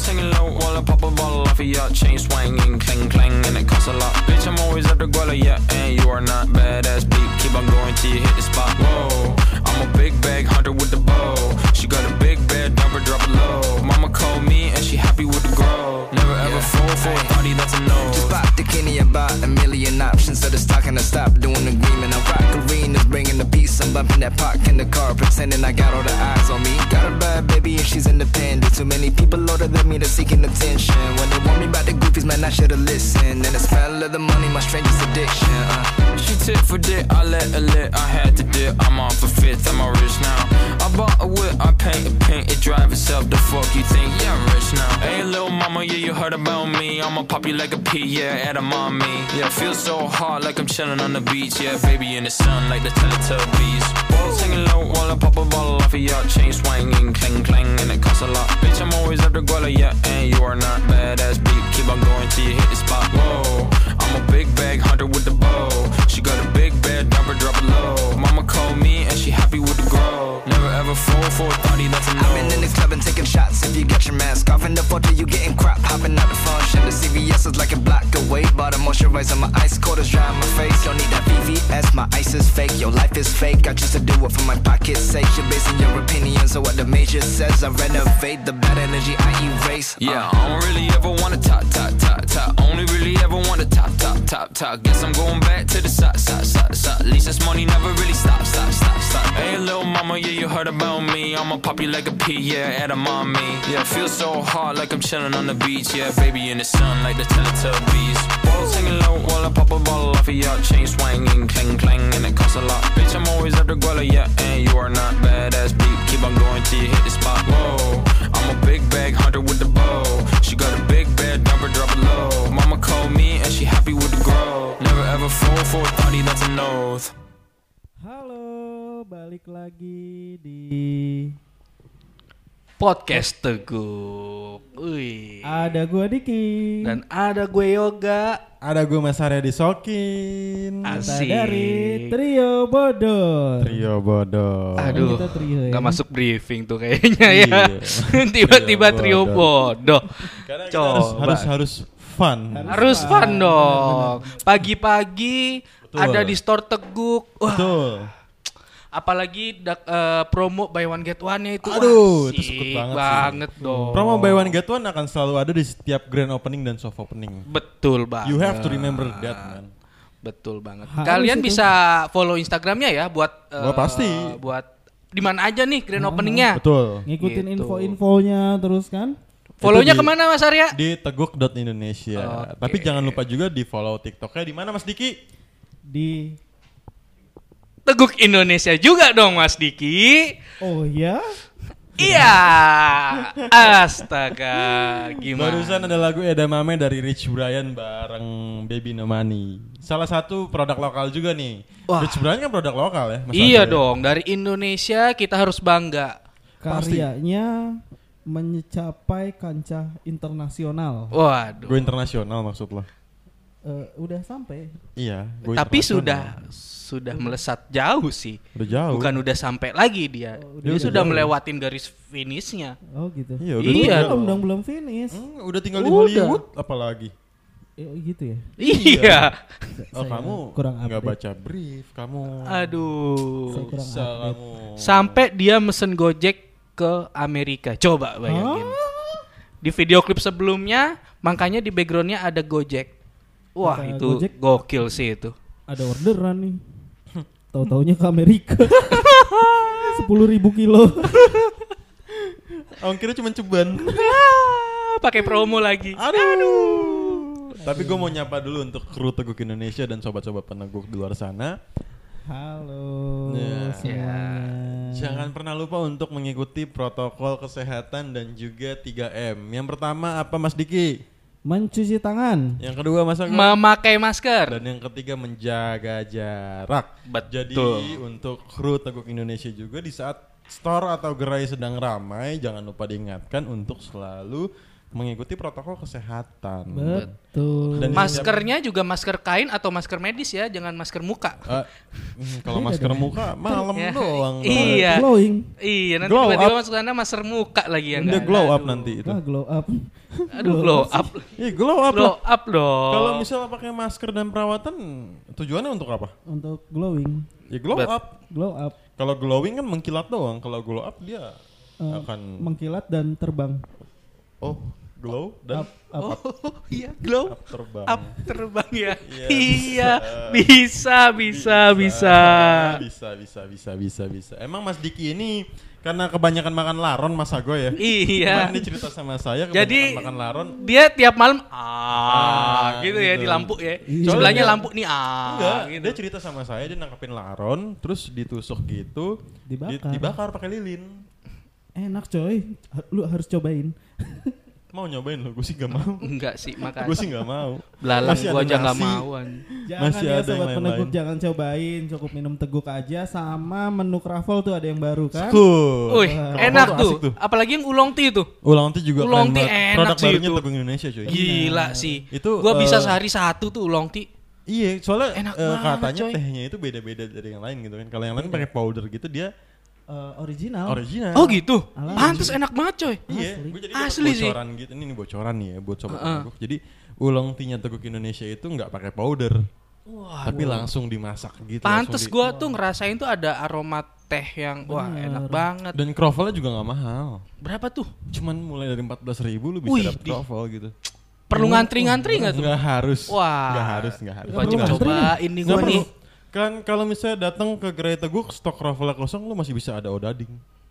singing low while I pop a bottle off of your chain swinging, clang clang, and it costs a lot. Bitch, I'm always at the guala, yeah, and you are not badass beat. Keep on going till you hit the spot. Whoa, I'm a big bag hunter with the bow. She got a big bed, number drop it low. Mama called me and she happy with the grow. Never ever fall for a thotty, that's a no. The about a million options. So just talking to stop doing agreement. I rock arenas, bringing the peace. I'm bumping that park in the car, pretending I got all the eyes on me. Got a bad baby and she's independent. Too many people older than me, they're seeking attention. When they want me about the goofies, man, I should've listened. And the smell of the money, my strangest addiction. Uh. She tit for dick, I let her lit, I had to dip. I'm off a fifth, I'm a rich now. I bought a whip, I paint a paint, it drive itself. The fuck you think? Yeah, I'm rich now. Hey, little mama, yeah, you heard about me. I'ma pop you like a pea, yeah, at a mommy. Yeah, feel so hot like I'm chilling on the beach. Yeah, baby in the sun like the Teletubbies. Whoa, singing low while I pop a bottle off of your chain swinging, clang clang, and it costs a lot. Bitch, I'm always at the guala, yeah, and you are not badass beat. Keep on going till you hit the spot. Whoa, I'm a big bag hunter with the bow. She got a big bed, number drop it low. Mama called me and she happy with the grow. Never ever fall for a thotty, that's a no. I've been in the club and taking shots. If you got your mask off in the photo, you getting crap. Hopping out the function. The CVS is like a block away. Bought a moisturizer, my ice cold is dry on my face. Don't need that VVS, my ice is fake. Your life is fake. I choose to do it for my pocket's sake. You're basing your opinions on what the major says. I renovate the bad energy I erase. Uh, Yeah, I don't really ever wanna top, top, top, top. Only really ever wanna top, top, top, top. Guess I'm going back to the side, side, side, side. At least this money never really stop, stop, stop, stop. Hey, little mama, yeah, you heard about me. I'ma pop you like a pea, yeah, at a mommy. Yeah, feel so hot like I'm chilling on the beach. Yeah, baby in the sun like the Teletubbies. Whoa, singing low while I pop a bottle off of your chain swinging, clang clang, and it costs a lot. Bitch, I'm always the guala, yeah, and you are not badass beat. Keep on going till you hit the spot. Whoa, I'm a big bag hunter with the bow. She got a big bed, number drop it low. Mama called me and she happy with the grow. Never ever fall for a thotty, that's a nose. Halo, balik lagi di podcast Teguh. Wih. ada gua Diki. Dan ada gue Yoga. Ada gue Mas Arya Disokin Kita Asik. dari Trio Bodor. Trio bodoh Aduh, kita trio ya. nggak masuk briefing tuh kayaknya ya. Iya. Tiba-tiba Trio trio bodoh. Karena harus, Coba. harus harus fun Harus fun dong. Pagi-pagi ada di store Teguk. Wah, Betul apalagi dak- eh, promo buy one get one-nya itu. Aduh, Wah, itu sekut asik banget sih. banget dong. Promo buy one get one akan selalu ada di setiap grand opening dan soft opening Betul banget. You have to remember that man Betul banget. Harus Kalian itu. bisa follow Instagramnya ya buat eh, Wah, pasti. buat di mana aja nih grand openingnya. Betul Ngikutin Gitu. info-infonya terus kan? Follownya ke mana Mas Arya? Di teguk.indonesia Oke. Tapi jangan lupa juga di follow tiktoknya di mana Mas Diki? Di Teguk Indonesia juga dong Mas Diki. Oh ya? Iya. Astaga, gimana? Barusan ada lagu Edamame dari Rich Brian bareng Baby No Money Salah satu produk lokal juga nih Wah. Rich Brian kan produk lokal ya Mas Iya Andre? dong, dari Indonesia kita harus bangga. Karyanya mencapai kancah internasional. Waduh. Gue internasional maksud lo Eh, udah sampai. Iya gue Tapi sudah sudah melesat jauh sih. Udah jauh Bukan udah sampai lagi dia. Oh, dia udah sudah jauh. melewatin garis finishnya. Oh gitu. Iya udah Iya Belum dong belum finish. Hmm, Udah tinggal di Udah. Hollywood apalagi Eh, gitu ya. Iya. Oh kamu kurang nggak baca brief kamu Aduh. Saya kurang Bisa update. kamu Sampai dia mesen Gojek ke Amerika. Coba bayangin. Di video klip sebelumnya, makanya di backgroundnya ada Gojek. Wah Kata itu Gojek. gokil sih itu. Ada orderan nih. Tahu-taunya ke Amerika. Sepuluh ribu kilo. Ongkirnya cuma ceban Ah, Pakai promo lagi. Aduh. Tapi gue mau nyapa dulu untuk kru Teguk Indonesia dan sobat-sobat peneguk di luar sana. Halo Ya. semuanya. Jangan pernah lupa untuk mengikuti protokol kesehatan dan juga 3M. Yang pertama apa Mas Diki? Mencuci tangan. Yang kedua Mas Angga? Memakai masker. Dan yang ketiga menjaga jarak. Betul. Jadi untuk kru Teguk Indonesia juga di saat store atau gerai sedang ramai, jangan lupa diingatkan untuk selalu mengikuti protokol kesehatan. Betul. Dan- Maskernya juga masker kain atau masker medis ya, jangan masker muka. Hmm, kalau masker muka malam Ya. doang. Iya. Glowing. Iya, nanti Glow tiba-tiba up. masuk sana masker muka lagi yang Dia nggak glow up nanti itu. Ah, glow up. Aduh, glow up. Iya, glow up Glow up dong. Kalau misalnya pakai masker dan perawatan tujuannya untuk apa? Untuk glowing. Ya glow Bet- up. Glow up. Kalau glowing kan mengkilat doang. Kalau glow up dia Eh, akan Mengkilat dan terbang. oh glow dan Up, up. Oh, iya, glow up terbang. up terbang ya. Iya, Iya, bisa, bisa, bisa. bisa, bisa, bisa, bisa, bisa. Emang Mas Diki ini karena kebanyakan makan laron Mas Ago ya. Iya. Kemarin dia cerita sama saya kebanyakan Jadi makan laron. dia tiap malam ah, Ah, gitu ya gitu. di lampu ya. Iya. Sebelahnya lampu nih ah Enggak, gitu. dia cerita sama saya dia nangkepin laron terus ditusuk gitu, Dibakar. di- dibakar pakai lilin. Enak coy. Lu harus cobain. Mau nyobain lo, gue sih gak mau. Enggak sih, gue makasih. sih gak mau. Belalang ada aja nasi. mau. Jangan Masih ya ada yang sobat lain-lain. peneguk jangan cobain. Cukup minum teguk aja sama menu kravel tuh ada yang baru kan. Cool. Wah, enak tuh. tuh. Apalagi yang ulong tea tuh. Ulang tea juga Ulang keren tea enak Produk sih barunya itu. Indonesia cuy. Gila sih. Itu, gua bisa eh, sehari satu tuh ulong tea. Iya, soalnya Enak banget, katanya coy. tehnya itu beda-beda dari yang lain gitu kan. Kalau yang lain pakai powder gitu dia Eh, original. original. Oh gitu. Pantes enak banget coy. Iya, Asli. gue jadi dapat Asli sih. bocoran gitu. Ini nih bocoran nih ya buat sobat Heeh. Teguk. Jadi ulang tea-nya Teguk Indonesia itu nggak pakai powder, Wah, tapi langsung dimasak gitu. pantes di- gua tuh ngerasain tuh ada aroma teh yang wah Bener. enak banget. Dan krovelnya juga nggak mahal. Berapa tuh? Cuman mulai dari 14.000 ribu lu bisa Wih, dapet di- krovel gitu. Perlu ngantri-ngantri nggak tuh? Nggak harus. Wah. Nggak harus, nggak harus. Wajib perlu ngantri. cobain nih perlu. Kan kalau misalnya datang ke Gerai Teguk stok krovelnya kosong lu masih bisa ada odading.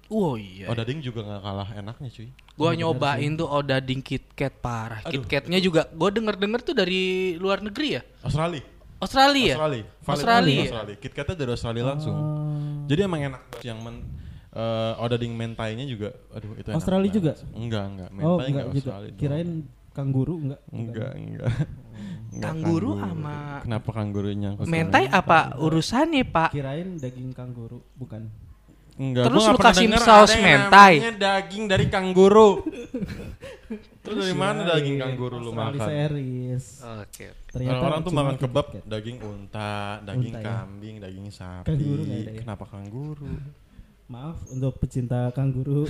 Oh iya. Odading juga nggak kalah enaknya cuy. Gua nyobain tuh odading KitKat parah. KitKatnya juga gua denger-denger tuh dari luar negeri ya. Australia. Australia. Australia. Valid Australia. Australia. KitKatnya dari Australia langsung. Oh. Jadi emang enak yang men eh, odading mentainya juga aduh itu enak. Australia banget. juga? Enggak, enggak. Mentai Oh, enggak, enggak juga. Australia. doang. Kangguru enggak? enggak, enggak. Enggak Kangguru sama- Kenapa kangguru nyangkut? sama- Mentai apa urusannya, Pak? Kirain daging kangguru, bukan. Enggak. Terus lu kasih denger saus mentai. daging dari kangguru. Itu dari mana Kirain daging kangguru lu makan? series. Oke. Ternyata Orang-orang tuh makan kebab daging unta, daging Unta ya. kambing, daging sapi. Kangguru ya? Kenapa kangguru? Maaf untuk pecinta kangguru.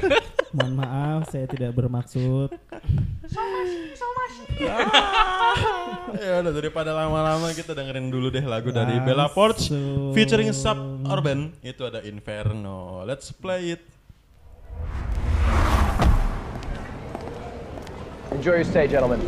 Mohon maaf, saya tidak bermaksud. ya udah daripada lama-lama kita dengerin dulu deh lagu dari Langsung. Bella Porch featuring Sub Urban itu ada Inferno. Let's play it. Enjoy your stay, gentlemen.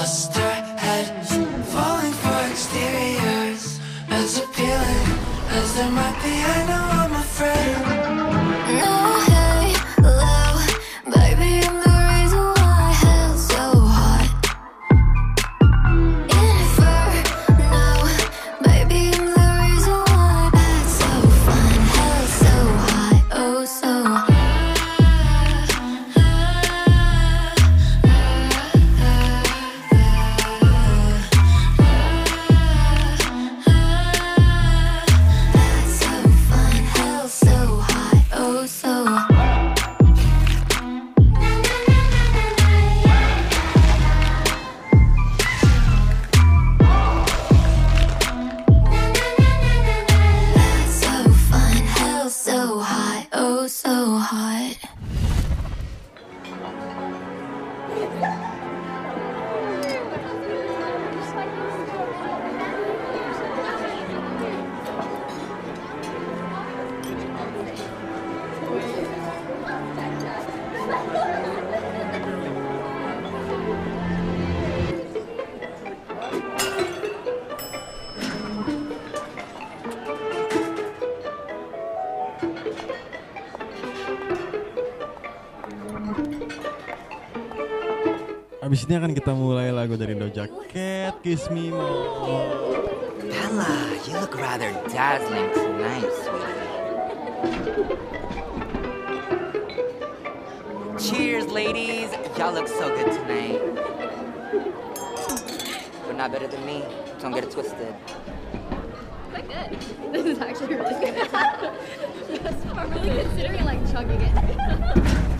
Lost her head. Falling for exteriors. As appealing as there might sini akan kita mulai lagu dari Doja Cat, Kiss Me More. Bella, you look rather dazzling tonight, sweetie. Cheers, ladies. Y'all look so good tonight. But not better than me. Don't get it twisted. Quite good. This is actually really good. I'm really considering like chugging it.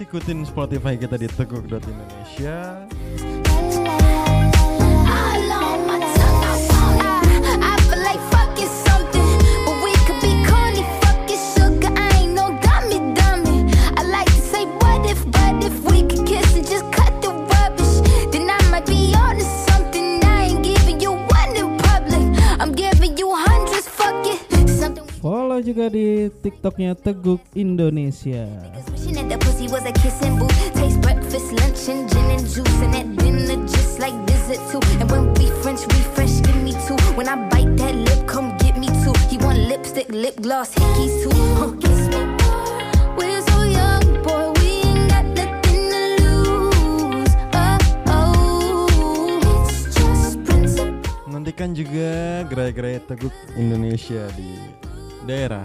ikutin Spotify kita di teguk.indonesia TikToknya Teguk Indonesia. Nantikan juga gerai-gerai teguk Indonesia di daerah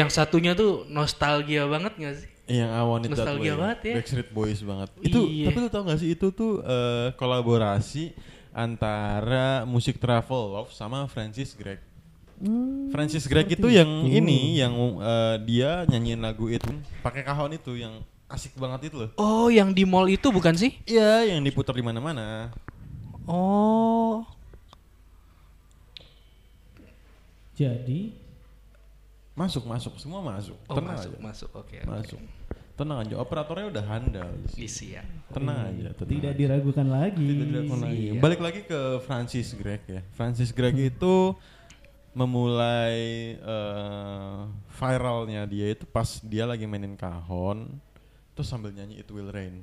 yang satunya tuh nostalgia banget gak sih? Yang I Want It That Nostalgia Way. banget ya. Backstreet Boys banget. Itu Iya. tapi lu tau gak sih itu tuh eh, kolaborasi antara musik Travel Love sama Francis Greg. Francis Greg itu seperti yang itu. ini yang eh, dia nyanyiin lagu itu pakai kahon itu yang asik banget itu loh. Oh, yang di mall itu bukan sih? Iya, yang diputar di mana-mana. Oh. Jadi Masuk, masuk, semua masuk. Oh, Tenang masuk, aja. masuk. Oke. Masuk. Tenang aja, operatornya udah handal. Isi ya. Tenang aja, tenang tidak aja. diragukan lagi. Tidak dilakukan lagi. Iya. Balik lagi ke Francis Greg ya. Francis Greg itu memulai eh, viralnya dia itu pas dia lagi mainin kahon terus sambil nyanyi It Will Rain.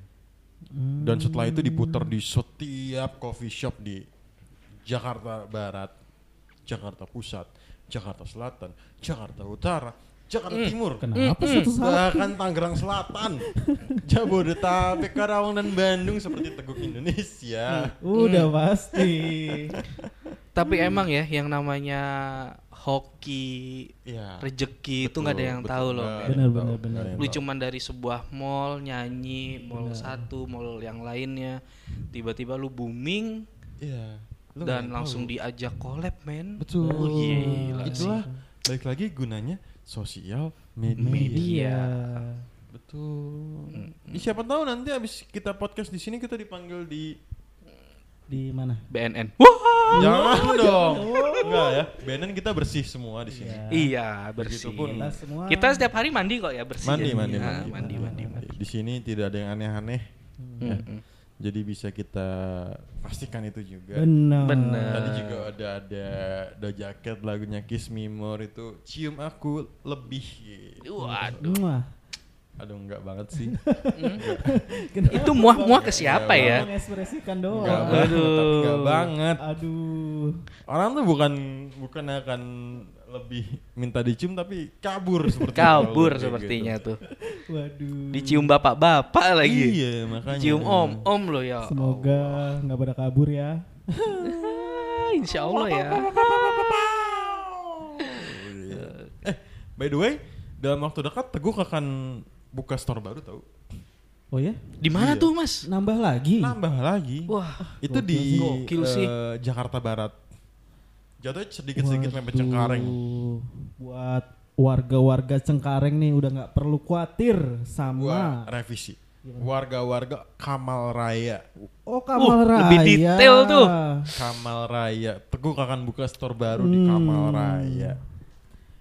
Dan setelah itu diputar di setiap coffee shop di Jakarta Barat, Jakarta Pusat, Jakarta Selatan, Jakarta Utara, Jakarta Timur. Kenapa satu satu? Bahkan Tangerang Selatan, Jabodetabek, Karawang dan Bandung seperti Teguk Indonesia. Udah pasti. Tapi emang ya yang namanya hoki Iya. rezeki itu nggak ada yang Betul, tahu betul. loh. Benar, benar, benar. Lu cuman dari sebuah mall nyanyi, mall satu, mall yang lainnya, tiba-tiba lu booming Iya. Lu dan langsung tahu. diajak collab men. betul. Oh, gila Itulah sih. balik lagi gunanya sosial media. Media. Betul. Ih, siapa tahu nanti abis kita podcast di sini kita dipanggil di Di mana? BNN. Wah. Jangan dong. Enggak ya. BNN kita bersih semua di sini. Iya, bersih. Begitupun. Kita semua Kita setiap hari mandi kok ya bersih. Mandi, jadi. mandi, Ah, mandi, mandi, mandi, mandi. Di sini tidak ada yang aneh-aneh. ya. Mm-mm. Jadi bisa kita pastikan itu juga. benar. Benar. Tadi juga ada ada ada jaket lagunya Kiss Me More itu cium aku lebih. Waduh. Wah. Aduh enggak banget sih. Itu muah-muah ke siapa Enggak ya? Mengekspresikan Enggak doang. banget, Aduh. tapi enggak banget. Aduh. Orang tuh bukan bukan akan lebih minta dicium tapi kabur seperti Kabur sepertinya gitu. tuh. Waduh. Dicium bapak-bapak lagi. Iya, makanya. Dicium om-om lo ya. Semoga nggak pada kabur ya. Insya Allah ya. Eh, by the way, dalam waktu dekat Teguh akan buka store baru tau? Oh ya? Di mana Iya. tuh mas? Nambah lagi. Nambah lagi. Wah, itu di Gokil sih. Jakarta Barat. Jatuhnya sedikit-sedikit mepet Cengkareng. Waduh. Buat warga-warga Cengkareng nih udah nggak perlu khawatir Gua sama revisi. Warga-warga Kamal Raya. Oh Kamal Uh, Raya. lebih detail tuh. Kamal Raya. Teguh akan buka store baru di Kamal Raya.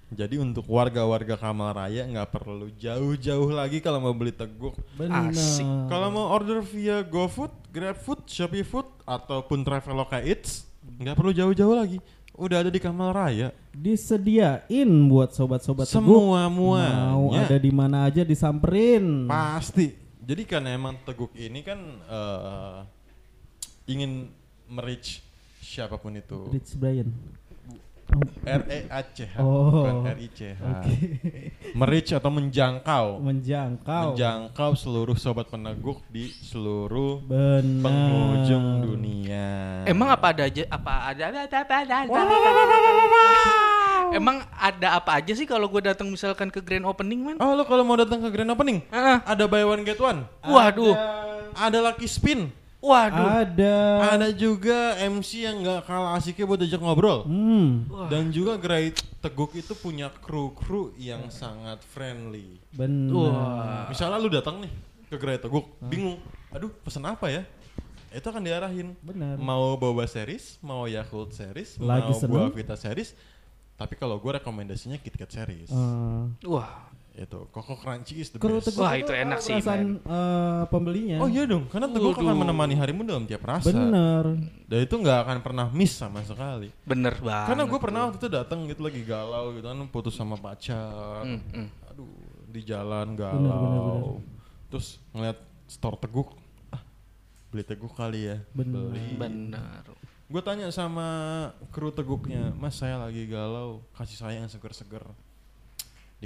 Jadi untuk warga-warga Kamal Raya nggak perlu jauh-jauh lagi kalau mau beli Teguh. Benar. Asik. Kalau mau order via GoFood, GrabFood, Shopee Food ataupun Traveloka Eats, nggak perlu jauh-jauh lagi. Udah ada di Kamal Raya. Disediain buat sobat-sobat Teguh. Semua Mau muanya ada di mana aja disamperin. pasti. Jadi kan emang Teguk ini kan eh, ingin merich siapa pun itu. Rich Brian. R E A C H Oh. bukan R I C H. Oke. Merich atau menjangkau. Menjangkau. Menjangkau seluruh sobat peneguk di seluruh Benar. penghujung dunia. Emang apa ada aja apa ada ada ada ada, ada, ada. Emang ada apa aja sih kalau gue datang misalkan ke grand opening man? Oh, lo kalau mau datang ke grand opening, Heeh. ada buy one get one. Waduh. Ada lucky spin. Waduh. Ada. Ada juga MC yang nggak kalah asiknya buat ajak ngobrol. Hmm, Dan juga Gerai Teguk itu punya kru-kru yang sangat friendly. benar. Wah. Misalnya lu datang nih ke Gerai Teguk, bingung, aduh pesen apa ya? Itu akan diarahin. Benar. Mau boba series, mau Yakult series, Lagi mau buah Vita series. Tapi kalau gue rekomendasinya KitKat series. Eh, Wah. Itu Koko Crunchy is the kru best. Wah, itu enak sih, perasaan, eh, pembelinya. Oh iya dong, karena Teguk akan menemani harimu dalam tiap rasa. Bener. Dan itu nggak akan pernah miss sama sekali. Bener banget. Karena gue pernah waktu itu datang gitu lagi galau gitu kan putus sama pacar. Hmm, hmm. Aduh, di jalan galau. Bener, bener, bener. Terus ngeliat store teguk, ah beli teguk kali ya. Bener. Beli. Bener. Gue tanya sama kru teguknya, Mas saya lagi galau, kasih saya yang seger-seger.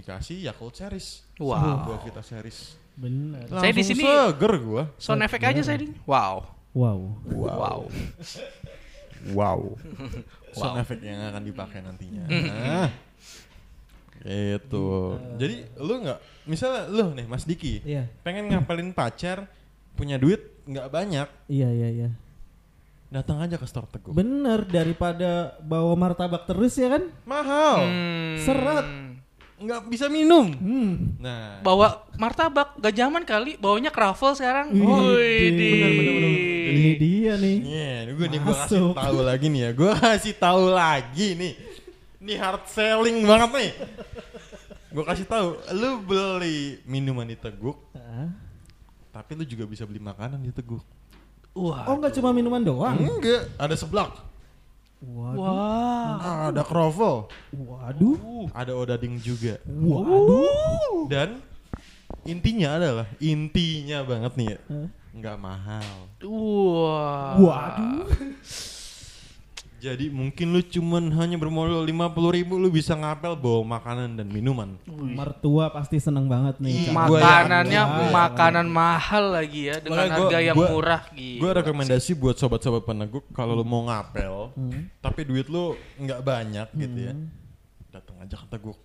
Dikasih Yakult series. Wow. Buah Vita series. Bener. Saya di sini- seger gue. Sound effect aja saya di. Wow. Wow. Wow. Wow. Sound effect yang akan dipakai nantinya. Nah. Itu. Jadi lu nggak, misalnya lu nih Mas Diki, Iya. pengen ngapelin pacar, punya duit nggak banyak, Iya, iya, iya. datang aja ke store Teguh. Bener daripada bawa martabak terus ya kan? Mahal, Hmm. Serat. Nggak bisa minum. Hmm. Nah, Bawa martabak gak zaman kali, bawanya kravel sekarang. Wih, Wih, bener, bener, bener. Ini dia nih. Iya, gue nih gue kasih Masuk. tahu lagi nih ya. Gue kasih tahu lagi nih. Ini hard selling banget nih. Gue kasih tahu, lu beli minuman di Teguk, Ah. tapi lu juga bisa beli makanan di Teguk. Wah. Oh nggak cuma minuman doang? Enggak, ada seblak, Waduh. Wah. ada krovel, Waduh. ada odading juga. Waduh. Dan intinya adalah intinya banget nih ya, Hah? nggak mahal. Wah. Waduh. Jadi mungkin lu cuman hanya bermodal 50 ribu lu bisa ngapel bawa makanan dan minuman. Mertua pasti seneng banget nih. Gua Makanannya yakin. makanan mahal lagi ya dengan gua- harga yang gua- murah gitu. Gue rekomendasi buat sobat-sobat peneguk kalau lu mau ngapel, Hmm. tapi duit lu nggak banyak gitu ya, datang aja ke teguk.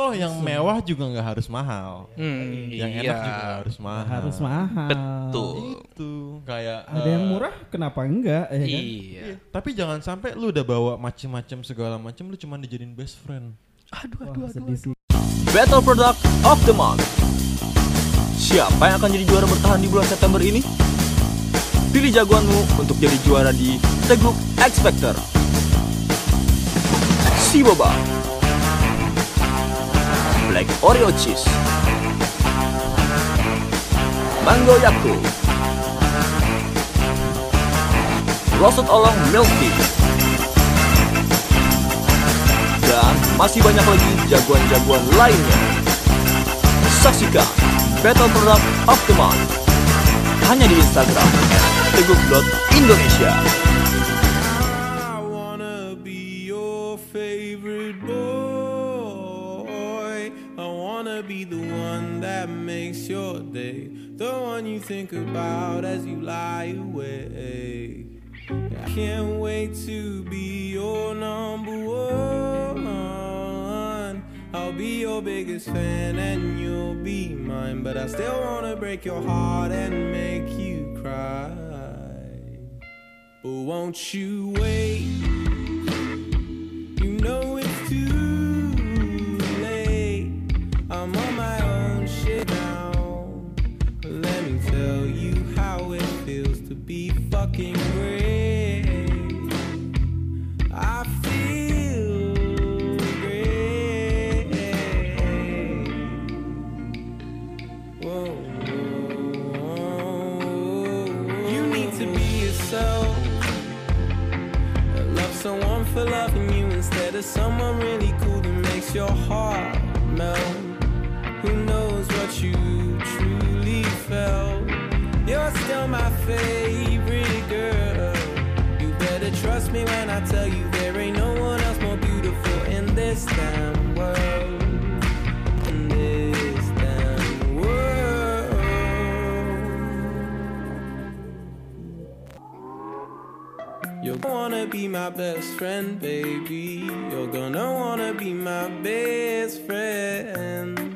Oh yang mewah juga nggak harus mahal, Hmm, yang iya. enak juga harus mahal. Harus mahal. Betul. Itu kayak Ada yang eh, murah, kenapa enggak? Ya kan? Iya. iya. Tapi jangan sampai lu udah bawa macem-macem segala macem, lu cuma dijadiin best friend. Aduh, Wah, sedih sih. Battle Product of the Month. Siapa yang akan jadi juara bertahan di bulan September ini? Pilih jagoanmu untuk jadi juara di Teguk X Factor. Si Boba. Black Oreo Cheese. Mango Yakult. Roasted Oolong Milk Tea. Dan masih banyak lagi jagoan-jagoan lainnya. Saksikan Battle Product of the Month hanya di Instagram teguk.indonesia. I be the one that makes your day, the one you think about as you lie awake. I can't wait to be your number one. I'll be your biggest fan and you'll be mine, but I still wanna break your heart and make you cry. But won't you wait? For loving you instead of someone really cool that makes your heart melt. Who knows what you truly felt? You're still my favorite girl. You better trust me when I tell you You're gonna wanna be my best friend, baby. You're gonna wanna be my best friend.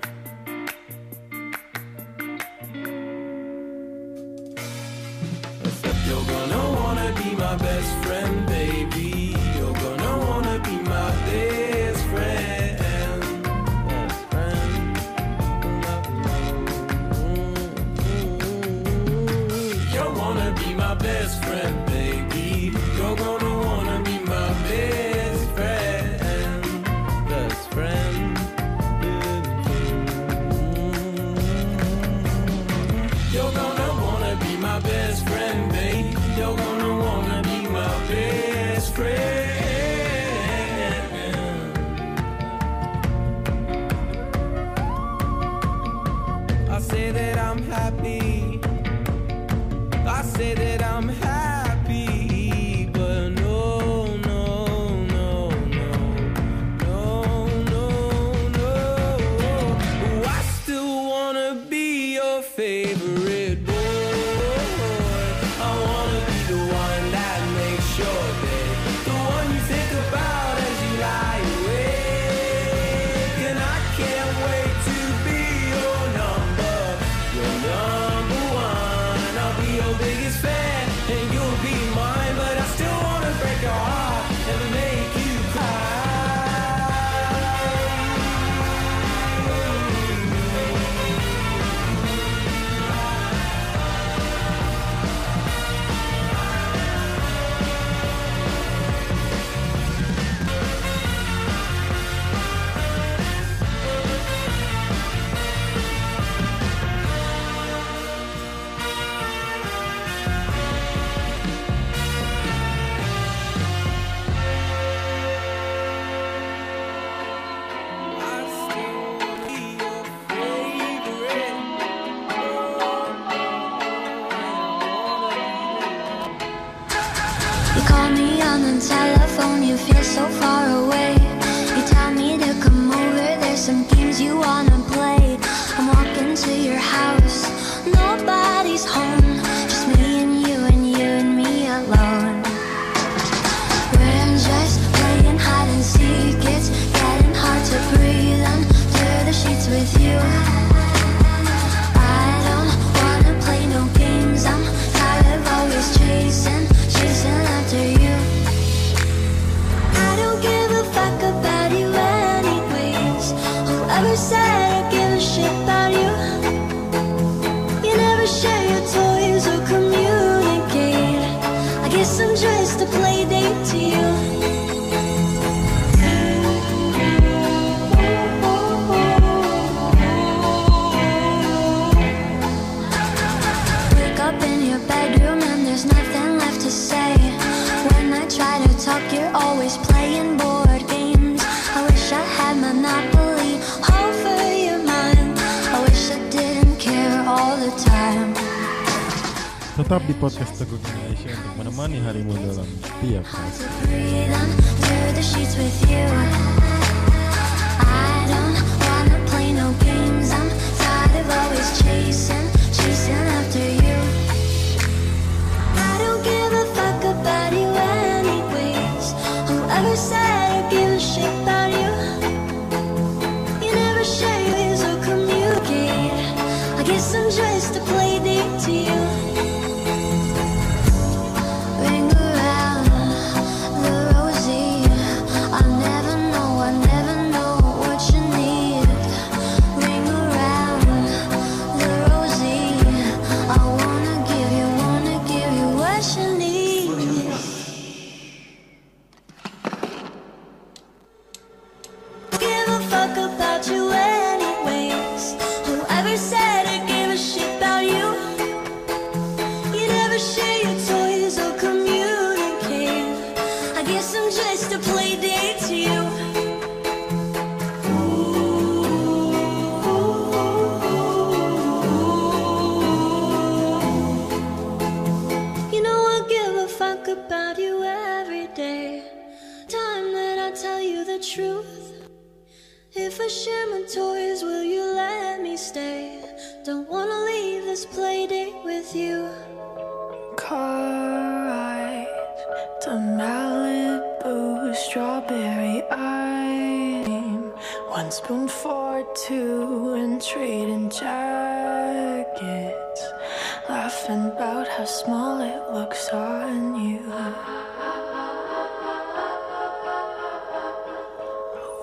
好不。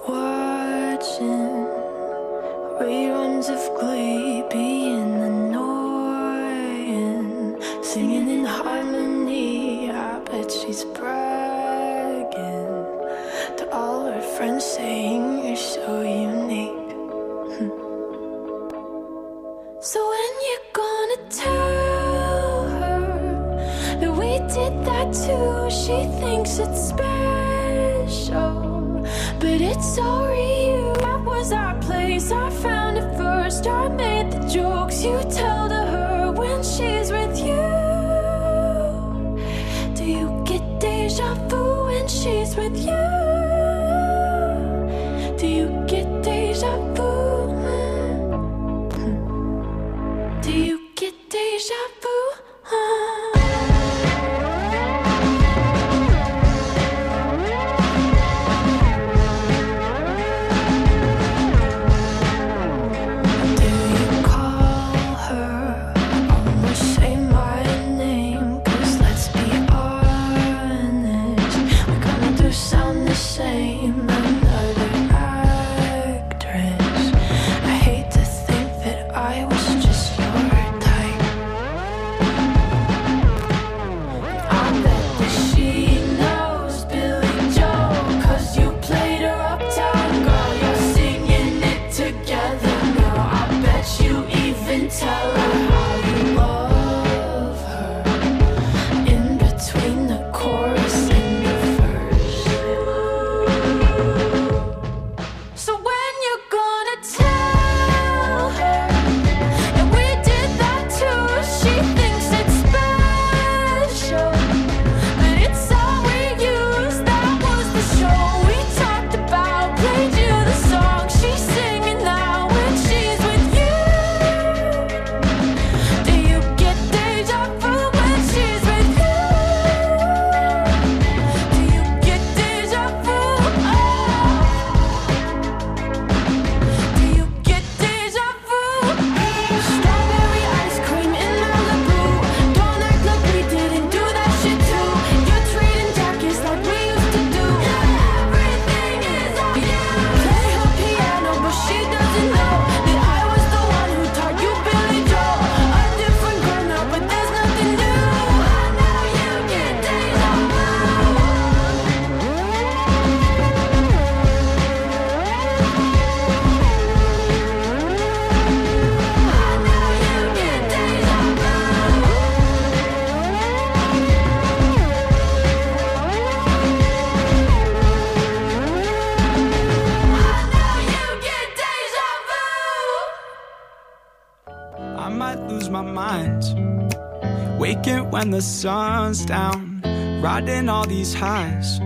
What. sun's down, riding all these highs,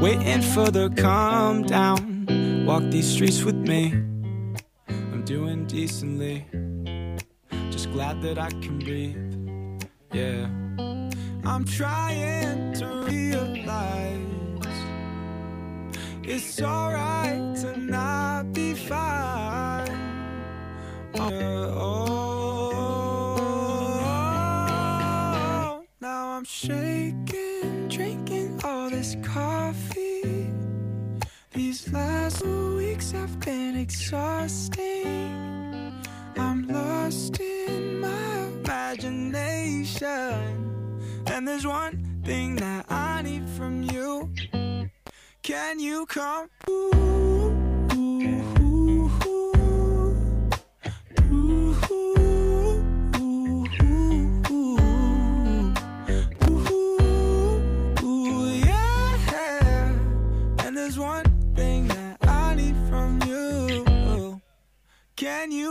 waiting for the calm down. Walk these streets with me, I'm doing decently, just glad that I can breathe. Yeah, I'm trying to realize it's alright to not be fine. Oh. oh. shaking, drinking all this coffee. These last weeks have been exhausting. I'm lost in my imagination. And there's one thing that I need from you. Can you come? Ooh.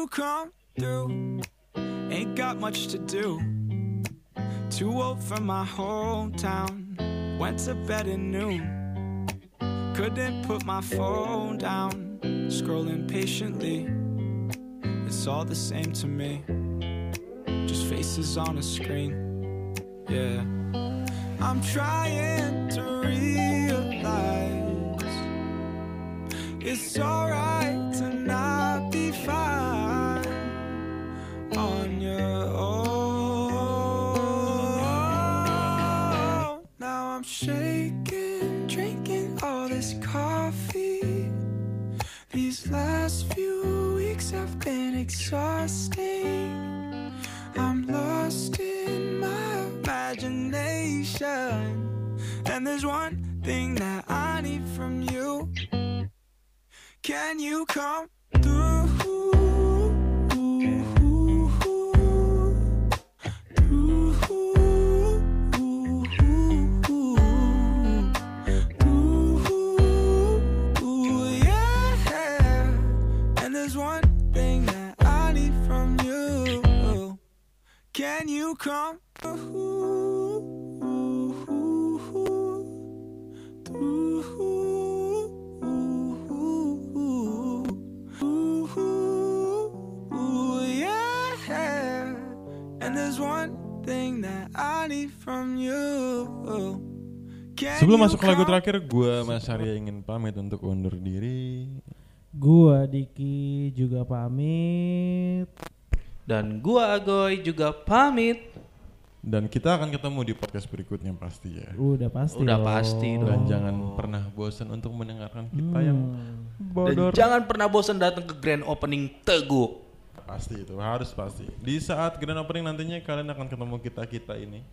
come through. Ain't got much to do. Too old for my hometown. Went to bed at noon. Couldn't put my phone down. Scrolling patiently. It's all the same to me. Just faces on a screen. Yeah. I'm trying to realize it's alright. And there's one thing that I need from you. Can you come Sebelum you masuk ke lagu terakhir, gua Mas Arya ingin pamit untuk undur diri. Gua Diki juga pamit. Dan gua Agoy juga pamit. Dan kita akan ketemu di podcast berikutnya pasti ya. Udah pasti. Udah dong. pasti Dan dong. jangan pernah bosan untuk mendengarkan kita Hmm. yang Dan bodor. jangan pernah bosan datang ke grand opening Teguh. Pasti itu harus pasti. Di saat grand opening nantinya kalian akan ketemu kita kita ini.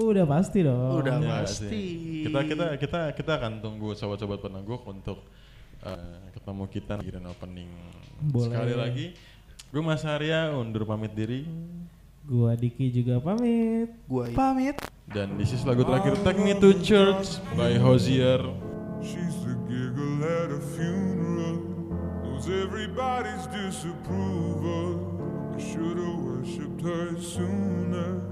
Udah pasti dong. Udah Ya pasti. sih? Kita kita kita kita akan tunggu sobat-sobat penangguh untuk eh, ketemu kita di grand opening. Boleh. Sekali lagi, gue Mas Arya undur pamit diri. Gua Diki juga pamit. Gua pamit. Dan this is lagu terakhir Take Me to Church by Hosier. She's the giggle at a funeral, knows everybody's disapproval. I should have worshipped her sooner.